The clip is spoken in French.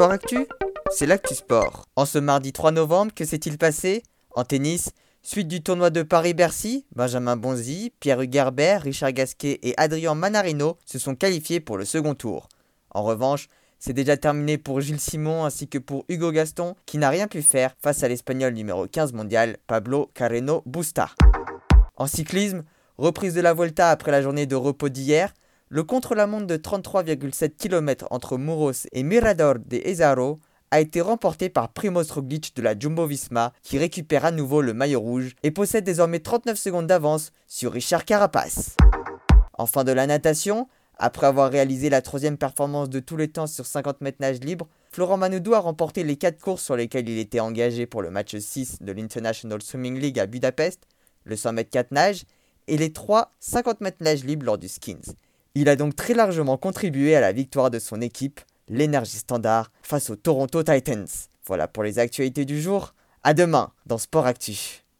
Sport Actu, c'est l'actu sport. En ce mardi 3 novembre, que s'est-il passé? En tennis, suite du tournoi de Paris-Bercy, Benjamin Bonzi, Pierre Hugerbert, Richard Gasquet et Adrien Manarino se sont qualifiés pour le second tour. En revanche, c'est déjà terminé pour Gilles Simon ainsi que pour Hugo Gaston qui n'a rien pu faire face à l'espagnol numéro 15 mondial Pablo Carreno Busta. En cyclisme, reprise de la Volta après la journée de repos d'hier, le contre-la-montre de 33,7 km entre Muros et Mirador de Ezaro a été remporté par Primoz Roglic de la Jumbo-Visma qui récupère à nouveau le maillot rouge et possède désormais 39 secondes d'avance sur Richard Carapace. En fin de la natation, après avoir réalisé la troisième performance de tous les temps sur 50 mètres nage libre, Florent Manoudou a remporté les 4 courses sur lesquelles il était engagé pour le match 6 de l'International Swimming League à Budapest, le 100 mètres 4 nage et les 3 50 mètres nage libre lors du skins. Il a donc très largement contribué à la victoire de son équipe, l'énergie standard, face aux Toronto Titans. Voilà pour les actualités du jour. À demain dans Sport Actu.